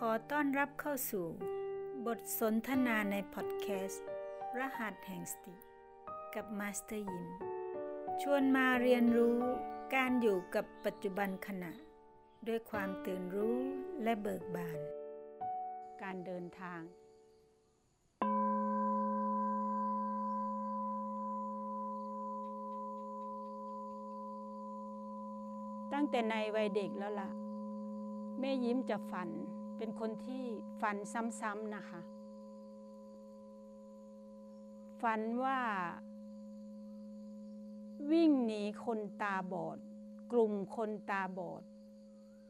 ขอต้อนรับเข้าสู่ บทสนทนาในพอดแคสต์ รหัสแห่งสติ กับมาสเตอร์ยิ้ม ชวนมาเรียนรู้การอยู่กับปัจจุบันขณะ ด้วยความตื่นรู้และเบิกบาน การเดินทาง ตั้งแต่ในวัยเด็กแล้วล่ะ แม่ยิ้มจะฝัน เป็นคนที่ฝันซ้ำๆนะคะ ฝันว่า วิ่งหนีคนตาบอด กลุ่มคนตาบอด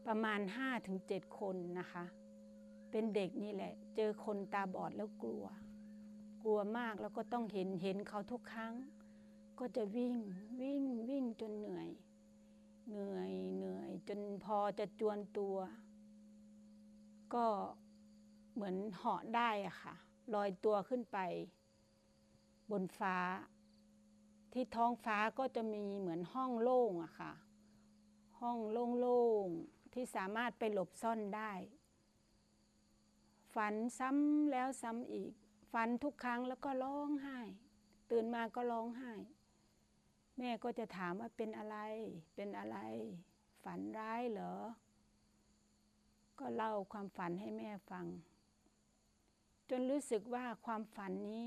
ประมาณ 5-7 คนนะคะ เป็นเด็กนี่แหละ เจอคนตาบอดแล้วกลัว กลัวมากแล้วก็ต้องเห็นเห็นเขาทุกครั้ง ก็จะวิ่งวิ่งวิ่งจนเหนื่อย เหนื่อยเหนื่อยจนพอจะจวนตัว ก็เหมือนเหาะได้อะค่ะลอยตัวขึ้นไป บนฟ้า ที่ท้องฟ้าก็จะมีเหมือนห้องโล่งอะค่ะ ห้องโล่งๆที่สามารถไปหลบซ่อนได้ ฝันซ้ำแล้วซ้ำอีก ฝันทุกครั้งแล้วก็ร้องไห้ ตื่นมาก็ร้องไห้ แม่ก็จะถามว่าเป็นอะไร เป็นอะไร ฝันร้ายเหรอ ก็เล่าความฝันให้แม่ฟัง จนรู้สึกว่าความฝันนี้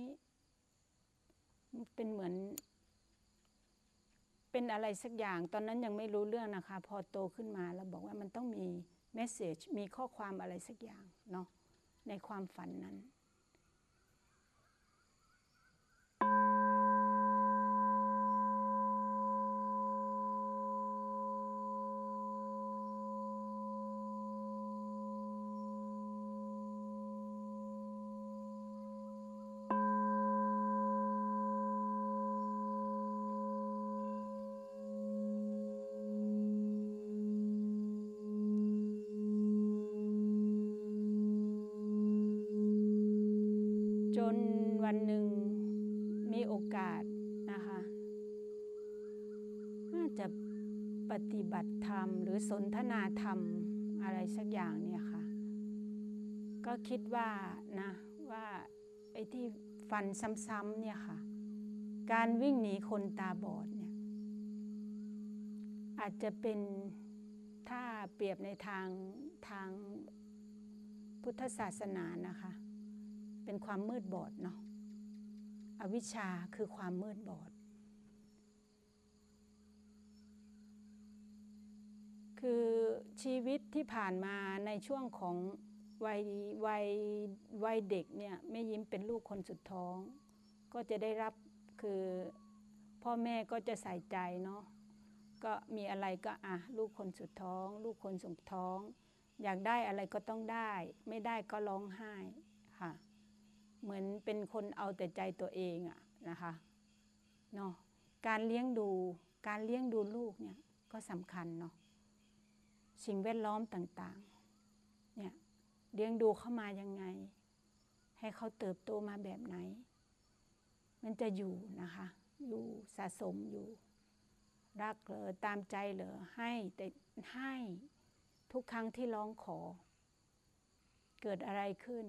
เป็นเหมือน เป็นอะไรสักอย่าง ตอนนั้นยังไม่รู้เรื่องนะคะ พอโตขึ้นมาแล้วบอกว่ามันต้องมีเมสเซจมีข้อความอะไรสักอย่างเนาะในความฝันนั้น นวันหนึ่งมีโอกาสนะคะ น่าจะปฏิบัติธรรม หรือสนทนาธรรมอะไรสักอย่างเนี่ยค่ะ ก็คิดว่านะว่าไอ้ที่ฟันซ้ำๆเนี่ยค่ะ การวิ่งหนีคนตาบอดเนี่ย อาจจะเป็นถ้าเปรียบในทางทางพุทธศาสนานะคะ เป็นความมืดบอดเนาะอวิชชาคือความมืดบอด คือชีวิตที่ผ่านมาในช่วงของวัยวัยวัยเด็กเนี่ยแม่ยิ้มเป็นลูกคนสุดท้อง ก็จะได้รับคือพ่อแม่ก็จะใส่ใจเนาะก็มีอะไรก็อะลูกคนสุดท้อง ลูกคนสุดท้อง อยากได้อะไรก็ต้องได้ ไม่ได้ก็ร้องไห้ค่ะ เหมือนเป็นคนเอาแต่ใจตัวเองอะนะคะเนาะการเลี้ยงดูการเลี้ยงดูลูกเนี่ยก็สำคัญเนาะสิ่งแวดล้อมต่างๆเนี่ยเลี้ยงดูเข้ามายังไง ให้เขาเติบโตมาแบบไหน มันจะอยู่นะคะ อยู่สะสมอยู่รักเหรอตามใจเหรอให้แต่ให้ทุกครั้งที่ร้องขอ เกิดอะไรขึ้น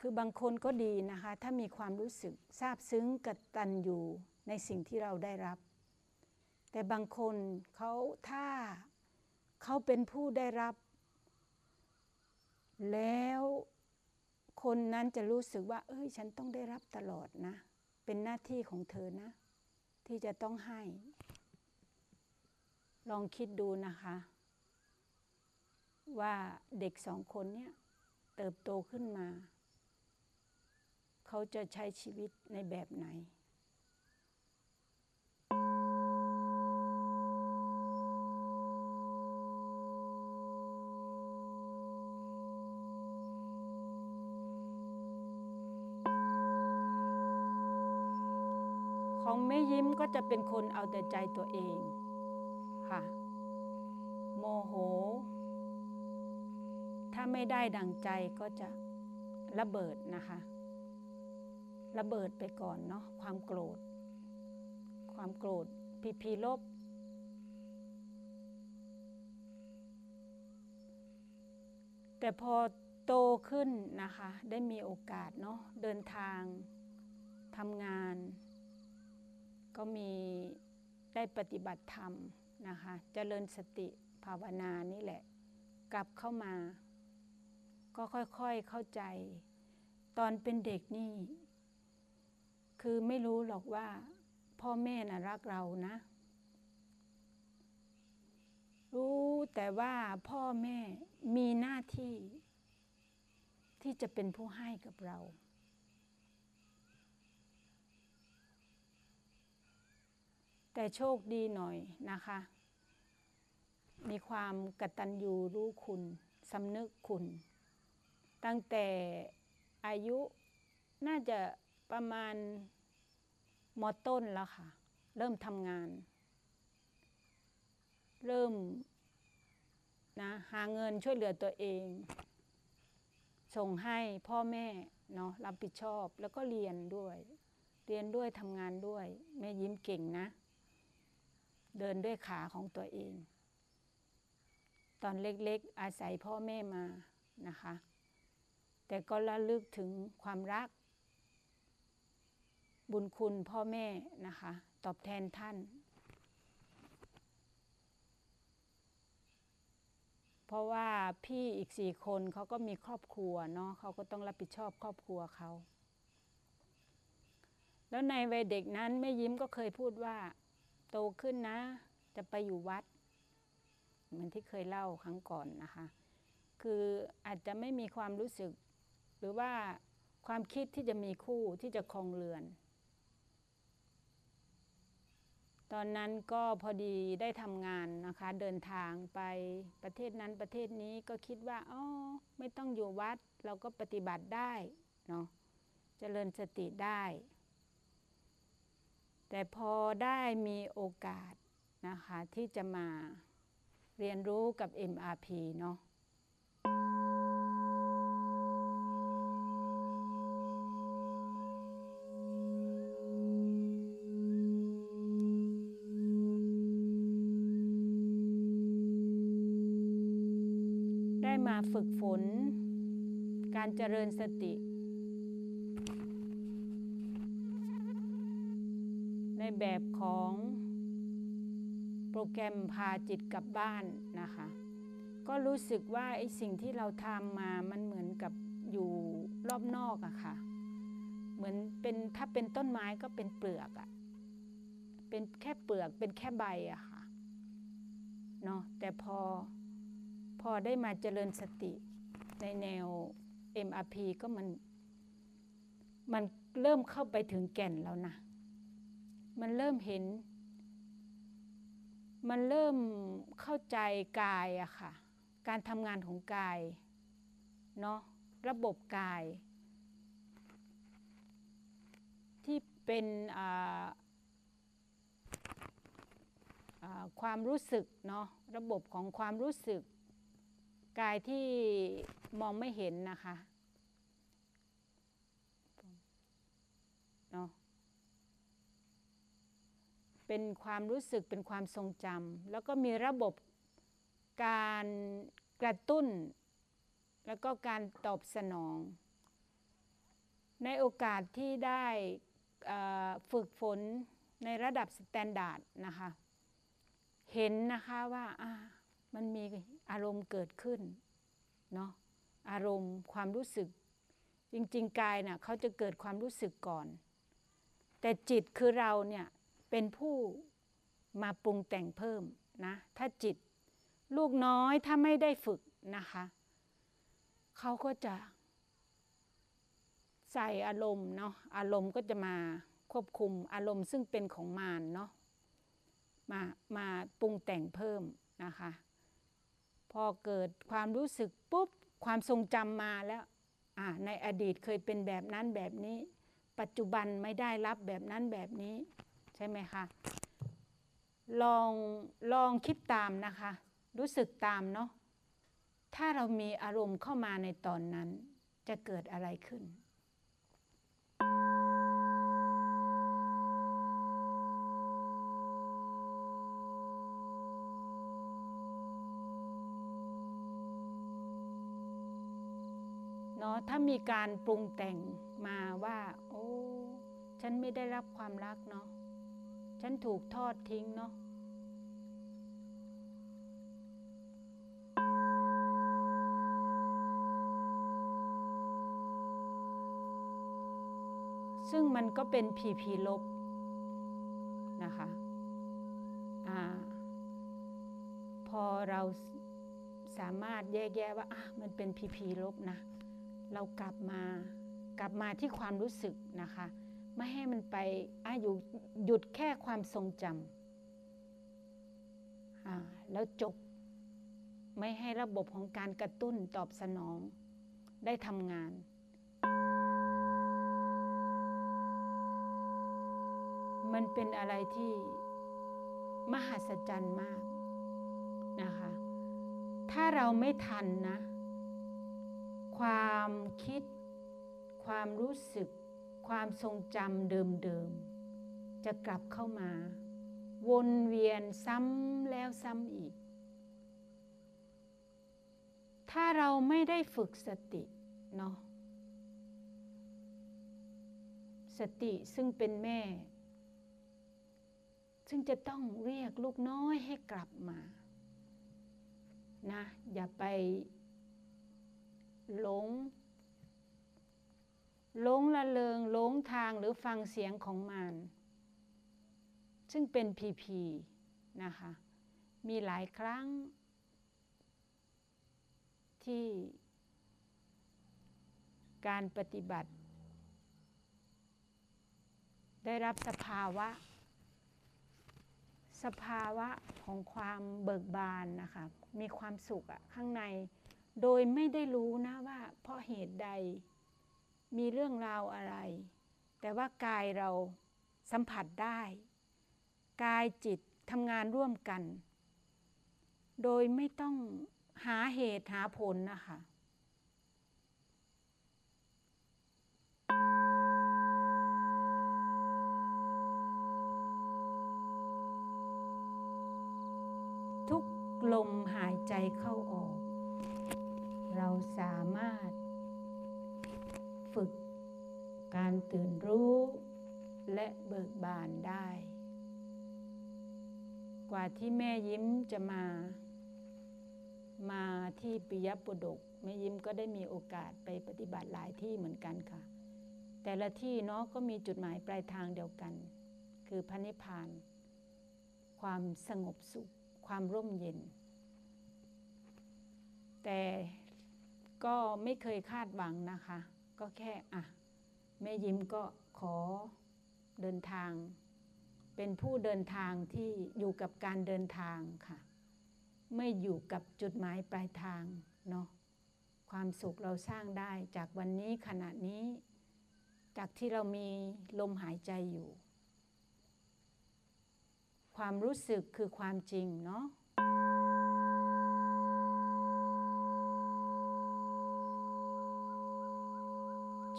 คือบางคนก็ดีนะคะ ถ้ามีความรู้สึกซาบซึ้งกตัญญูในสิ่งที่เราได้รับ แต่บางคนเขาถ้าเขาเป็นผู้ได้รับ แล้วคนนั้นจะรู้สึกว่า เอ้ย ฉันต้องได้รับตลอดนะ เป็นหน้าที่ของเธอนะ ที่จะต้องให้ ลองคิดดูนะคะ ว่าเด็กสองคนเนี่ยเติบโตขึ้นมา เขาจะใช้ชีวิตในแบบไหน ของแม่ยิ้มก็จะเป็นคนเอาแต่ใจตัวเองค่ะ โมโห ถ้าไม่ได้ดังใจก็จะระเบิดนะคะ ระเบิดไปก่อนเนาะความโกรธ ความโกรธพีพีลบ แต่พอโตขึ้นนะคะ ได้มีโอกาสเนาะเดินทางทำงาน ก็มีได้ปฏิบัติธรรมนะคะเจริญสติภาวนานี่แหละ กลับเข้ามา ก็ค่อยๆเข้าใจ ตอนเป็นเด็กนี่ คือไม่รู้หรอกว่า พ่อแม่น่ะรักเรานะ รู้แต่ว่าพ่อแม่มีหน้าที่ ที่จะเป็นผู้ให้กับเรา แต่โชคดีหน่อยนะคะ มีความกตัญญูรู้คุณสำนึกคุณ ตั้งแต่อายุน่าจะ ประมาณมต้นแล้วค่ะ เริ่มทำงาน เริ่มนะหาเงินช่วยเหลือตัวเอง ส่งให้พ่อแม่เนาะรับผิดชอบแล้วก็เรียนด้วย เรียนด้วยทำงานด้วย แม่ยิ้มเก่งนะ เดินด้วยขาของตัวเอง ตอนเล็กๆอาศัยพ่อแม่มานะคะ แต่ก็ระลึกถึงความรัก บุญคุณพ่อแม่นะคะ ตอบแทนท่าน เพราะว่าพี่อีกสี่คนเขาก็มีครอบครัวเนาะเขาก็ต้องรับผิดชอบครอบครัวเขาแล้วในวัยเด็กนั้นแม่ยิ้มก็เคยพูดว่า โตขึ้นนะ จะไปอยู่วัด เหมือนที่เคยเล่าครั้งก่อนนะคะ คืออาจจะไม่มีความรู้สึก หรือว่าความคิดที่จะมีคู่ที่จะครองเรือน ตอนนั้นก็พอดีได้ทำงานนะคะ เดินทางไปประเทศนั้นประเทศนี้ก็คิดว่าอ๋อไม่ต้องอยู่วัดเราก็ปฏิบัติได้เนาะเจริญสติได้ แต่พอได้มีโอกาสนะคะที่จะมาเรียนรู้กับ MRP เนาะ ฝึกฝน การเจริญสติ ในแบบของโปรแกรมพาจิตกลับบ้านนะคะ ก็รู้สึกว่าไอ้สิ่งที่เราทำมามันเหมือนกับอยู่รอบนอกอะค่ะ เหมือนเป็นถ้าเป็นต้นไม้ก็เป็นเปลือกอะเป็นแค่เปลือกเป็นแค่ใบอะค่ะเนาะแต่พอ พอได้มาเจริญสติในแนว MRP ก็มัน มันเริ่มเข้าไปถึงแก่นแล้วนะ มันเริ่มเห็น มันเริ่มเข้าใจกายอะค่ะ การทำงานของกาย เนาะ ระบบกาย ที่เป็นความรู้สึกเนาะ ระบบของความรู้สึก กายที่มองไม่เห็นนะคะเนาะเป็นความรู้สึกเป็นความทรงจำแล้วก็มีระบบการกระตุ้น แล้วก็การตอบสนอง ในโอกาสที่ได้ฝึกฝนในระดับ standard นะคะ เห็นนะคะว่า มันมีอารมณ์เกิดขึ้นเนาะอารมณ์ความรู้สึก จริงๆ กายน่ะเขาจะเกิดความรู้สึกก่อน แต่จิตคือเราเนี่ยเป็นผู้มาปรุงแต่งเพิ่มนะถ้าจิตลูกน้อยถ้าไม่ได้ฝึกนะคะเขาก็จะใส่อารมณ์เนาะอารมณ์ก็จะมาควบคุมอารมณ์ซึ่งเป็นของมารเนาะมามาปรุงแต่งเพิ่มนะคะ พอเกิดความรู้สึกปุ๊บความทรงจำมาแล้วในอดีตเคยเป็นแบบนั้นแบบนี้ ปัจจุบันไม่ได้รับแบบนั้นแบบนี้ ใช่ไหมคะ ลองลองคิดตามนะคะ รู้สึกตามเนาะถ้าเรามีอารมณ์เข้ามาในตอนนั้นจะเกิดอะไรขึ้น ถ้ามีการปรุงแต่งมาว่า โอ้ ฉันไม่ได้รับความรักเนาะฉันถูกทอดทิ้งเนาะซึ่งมันก็เป็นพีพีลบนะคะอ่าพอเราสามารถแยกแยะว่าอะมันเป็นพีพีลบนะ เรากลับมากลับมาที่ความรู้สึกนะคะ ไม่ให้มันไปอะอยู่หยุดแค่ความทรงจำอ่าแล้วจบ ไม่ให้ระบบของการกระตุ้นตอบสนอง ได้ทำงานมันเป็นอะไรที่มหัศจรรย์มากนะคะ ถ้าเราไม่ทันนะ ความคิด ความรู้สึก ความทรงจำเดิมๆ จะกลับเข้ามา วนเวียนซ้ำแล้วซ้ำอีก ถ้าเราไม่ได้ฝึกสติเนาะสติซึ่งเป็นแม่ ซึ่งจะต้องเรียกลูกน้อยให้กลับมานะอย่าไป หลงหลงละเลงหลงทางหรือฟังเสียงของมันซึ่งเป็นพีพีนะคะ มีหลายครั้ง ที่การปฏิบัติ ได้รับสภาวะ สภาวะของความเบิกบานนะคะ มีความสุขอะข้างใน โดยไม่ได้รู้นะว่าเพราะเหตุใด มีเรื่องราวอะไร แต่ว่ากายเราสัมผัสได้ กายจิตทำงานร่วมกัน โดยไม่ต้องหาเหตุหาผลนะคะทุกลมหายใจเข้าออก เราสามารถ ฝึกการตื่นรู้และเบิกบานได้ กว่าที่แม่ยิ้มจะมา มาที่ปิยปุดกแม่ยิ้มก็ได้มีโอกาสไปปฏิบัติหลายที่เหมือนกันค่ะ แต่ละที่เนาะก็มีจุดหมายปลายทางเดียวกัน คือพระนิพพาน ความสงบสุข ความร่มเย็น แต่ ก็ไม่เคยคาดหวังนะคะ ก็แค่อะแม่ยิ้มก็ขอเดินทาง เป็นผู้เดินทางที่อยู่กับการเดินทางค่ะ ไม่อยู่กับจุดหมายปลายทางเนาะความสุขเราสร้างได้จากวันนี้ขณะนี้ จากที่เรามีลมหายใจอยู่ ความรู้สึกคือความจริงเนาะ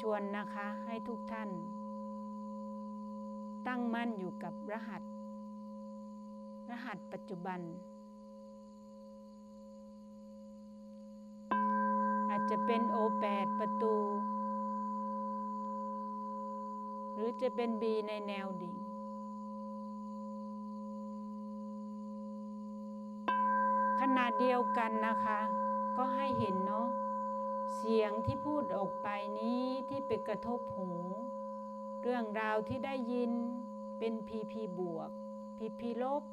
ชวนนะคะให้ทุกท่าน ตั้งมั่นอยู่กับรหัส รหัสปัจจุบัน อาจจะเป็นโอแปดประตู หรือจะเป็นบีในแนวดิ่งขณะเดียวกันนะคะ ก็ให้เห็นเนาะ เสียงที่พูดออกไปนี้ที่ไปกระทบหู เรื่องราวที่ได้ยินเป็นพีพีบวกพีพีลบ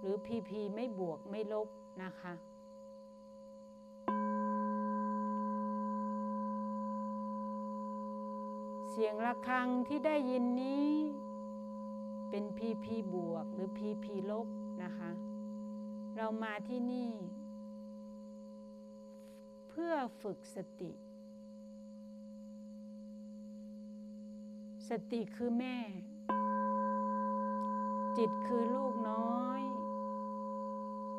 หรือพีพีไม่บวกไม่ลบนะคะ เสียงะระฆังที่ได้ยินนี้ เป็นพีพีบวกหรือพีพีลบนะคะ เรามาที่นี่ พื่อฝึกสติ สติคือแม่ จิตคือลูกน้อย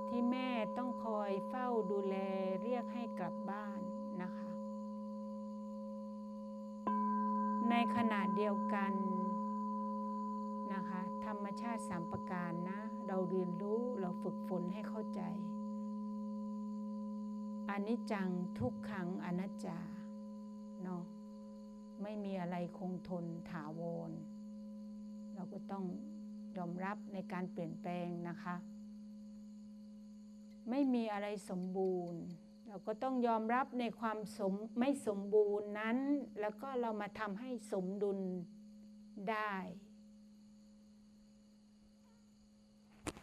ที่แม่ต้องคอยเฝ้าดูแลเรียกให้กลับบ้านนะคะ ในขณะเดียวกันนะคะ ธรรมชาติสามประการนะ เราเรียนรู้เราฝึกฝนให้เข้าใจ อนิจจังทุกขังอนัจจาเนาะไม่มีอะไรคงทนถาวร เราก็ต้องยอมรับในการเปลี่ยนแปลงนะคะ ไม่มีอะไรสมบูรณ์ เราก็ต้องยอมรับในความสมไม่สมบูรณ์นั้น แล้วก็เรามาทำให้สมดุลได้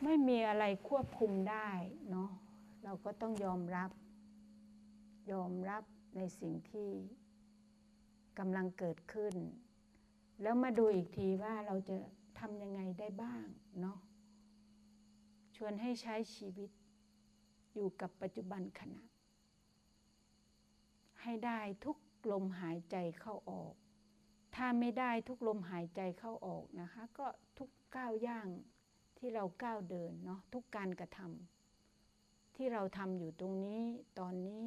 ไม่มีอะไรควบคุมได้เนาะเราก็ต้องยอมรับ ยอมรับในสิ่งที่กำลังเกิดขึ้น แล้วมาดูอีกทีว่าเราจะทำยังไงได้บ้างเนาะชวนให้ใช้ชีวิตอยู่กับปัจจุบันขณะ ให้ได้ทุกลมหายใจเข้าออก ถ้าไม่ได้ทุกลมหายใจเข้าออกนะคะ ก็ทุกก้าวย่างที่เราก้าวเดินเนาะทุกการกระทำที่เราทำอยู่ตรงนี้ตอนนี้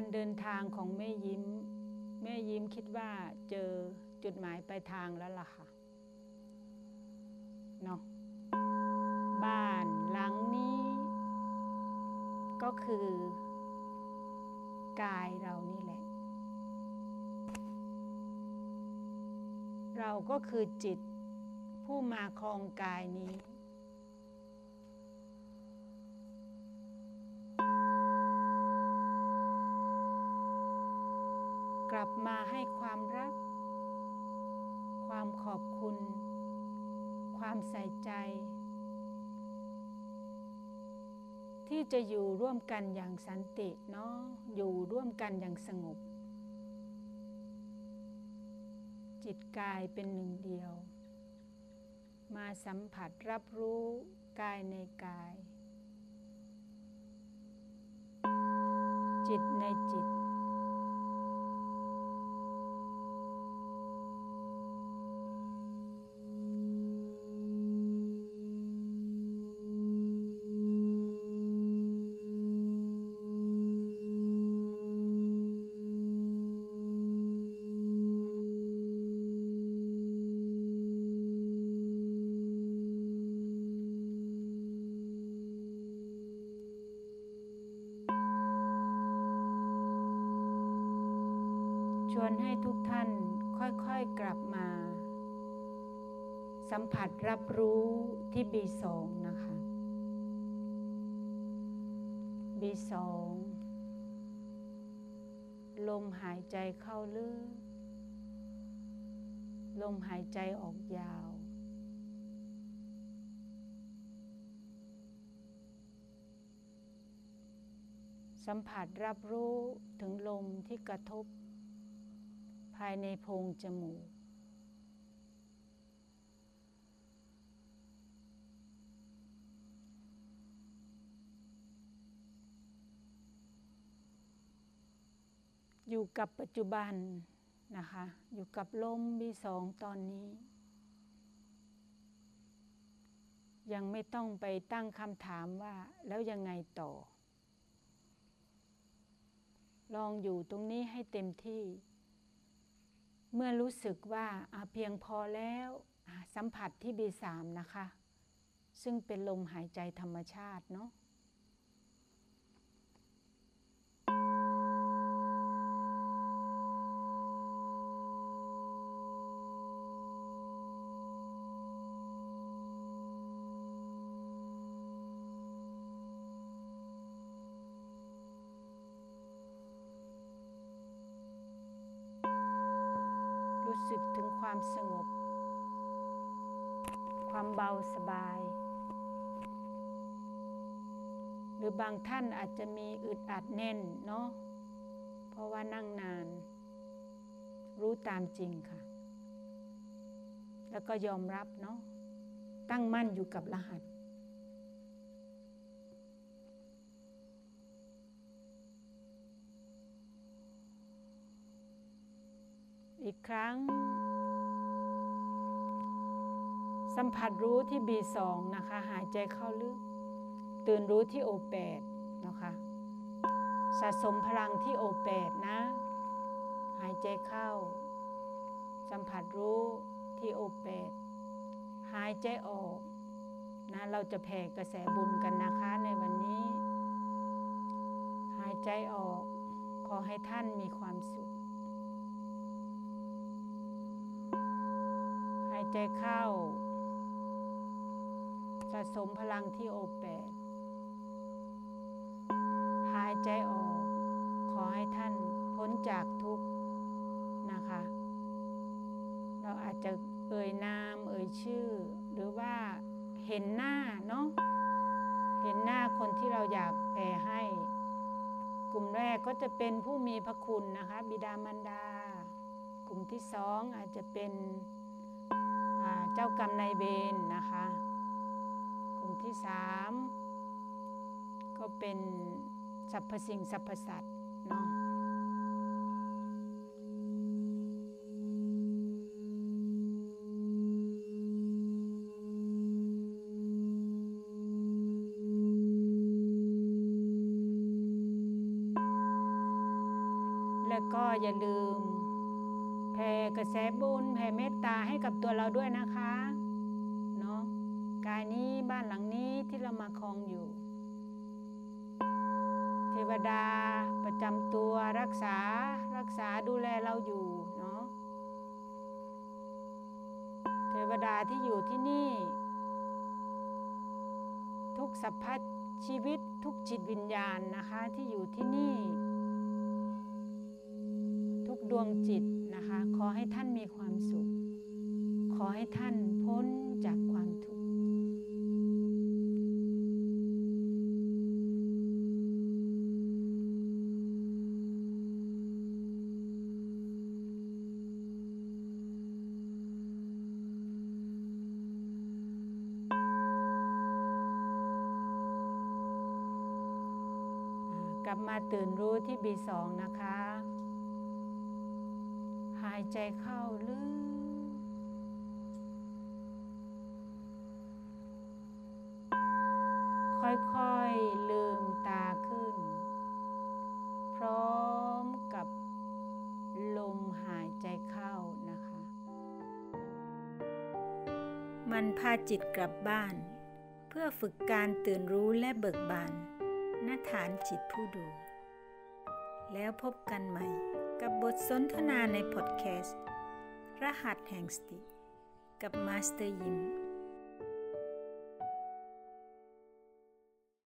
การเดินทางของแม่ยิ้ม แม่ยิ้มคิดว่าเจอจุดหมายปลายทางแล้วล่ะค่ะเนาะบ้านหลังนี้ ก็คือ กายเรานี่แหละ เราก็คือจิตผู้มาครองกายนี้ ความใส่ใจ ที่จะอยู่ร่วมกันอย่างสันติเนาะอยู่ร่วมกันอย่างสงบ จิตกายเป็นหนึ่งเดียว มาสัมผัสรับรู้กายในกาย จิตในจิต สัมผัสรับรู้ที่บีสองนะคะบีสองลมหายใจเข้าลึก ลมหายใจออกยาว สัมผัสรับรู้ถึงลมที่กระทบ ภายในโพรงจมูก อยู่กับปัจจุบันนะคะ อยู่กับลมบีสองตอนนี้ ยังไม่ต้องไปตั้งคำถามว่าแล้วยังไงต่อ ลองอยู่ตรงนี้ให้เต็มที่ เมื่อรู้สึกว่าอะเพียงพอแล้วสัมผัสที่บีสามนะคะ ซึ่งเป็นลมหายใจธรรมชาติเนาะ สึกถึงความสงบ ความเบาสบาย หรือบางท่านอาจจะมีอึดอัดแน่นเนาะเพราะว่านั่งนาน รู้ตามจริงค่ะ แล้วก็ยอมรับเนาะตั้งมั่นอยู่กับรหัส อีกครั้ง สัมผัสรู้ที่ B2 นะคะ หายใจเข้าลึก ตื่นรู้ที่โอแปดนะคะ สะสมพลังที่โอแปดนะ หายใจเข้า สัมผัสรู้ที่โอแปดหายใจออกนะเราจะแผ่กระแสบุญกันนะคะในวันนี้ หายใจออก ขอให้ท่านมีความสุข ใจเข้า สะสมพลังที่โอแปดหายใจออก ขอให้ท่านพ้นจากทุกข์นะคะ เราอาจจะเอ่ยนามเอ่ยชื่อ หรือว่าเห็นหน้าเนาะเห็นหน้าคนที่เราอยากแผ่ให้ กลุ่มแรกก็จะเป็นผู้มีพระคุณนะคะ บิดามารดา กลุ่มที่สองอาจจะเป็น เจ้ากรรมนายเวรนนะคะ กลุ่มที่สามก็เป็นสรรพสิ่งสรรพสัตว์ มาครองอยู่ เทวดาประจำตัวรักษารักษาดูแลเราอยู่เนาะเทวดาที่อยู่ที่นี่ ทุกสัพพชีวิตทุกจิตวิญญาณนะคะที่อยู่ที่นี่ ทุกดวงจิตนะคะ ขอให้ท่านมีความสุข ขอให้ท่านพ้นจากความทุกข์ ลับมาตื่นรู้ที่ B2 นะคะ หายใจเข้าลึกค่อยๆลืมตาขึ้น พร้อมกับลมหายใจเข้านะคะ มันพาจิตกลับบ้าน เพื่อฝึกการตื่นรู้และเบิกบาน ณฐานจิตผู้ดู แล้วพบกันใหม่กับบทสนทนาในพอดแคสต์ รหัสแห่งสติ กับมาสเตอร์ยิ้ม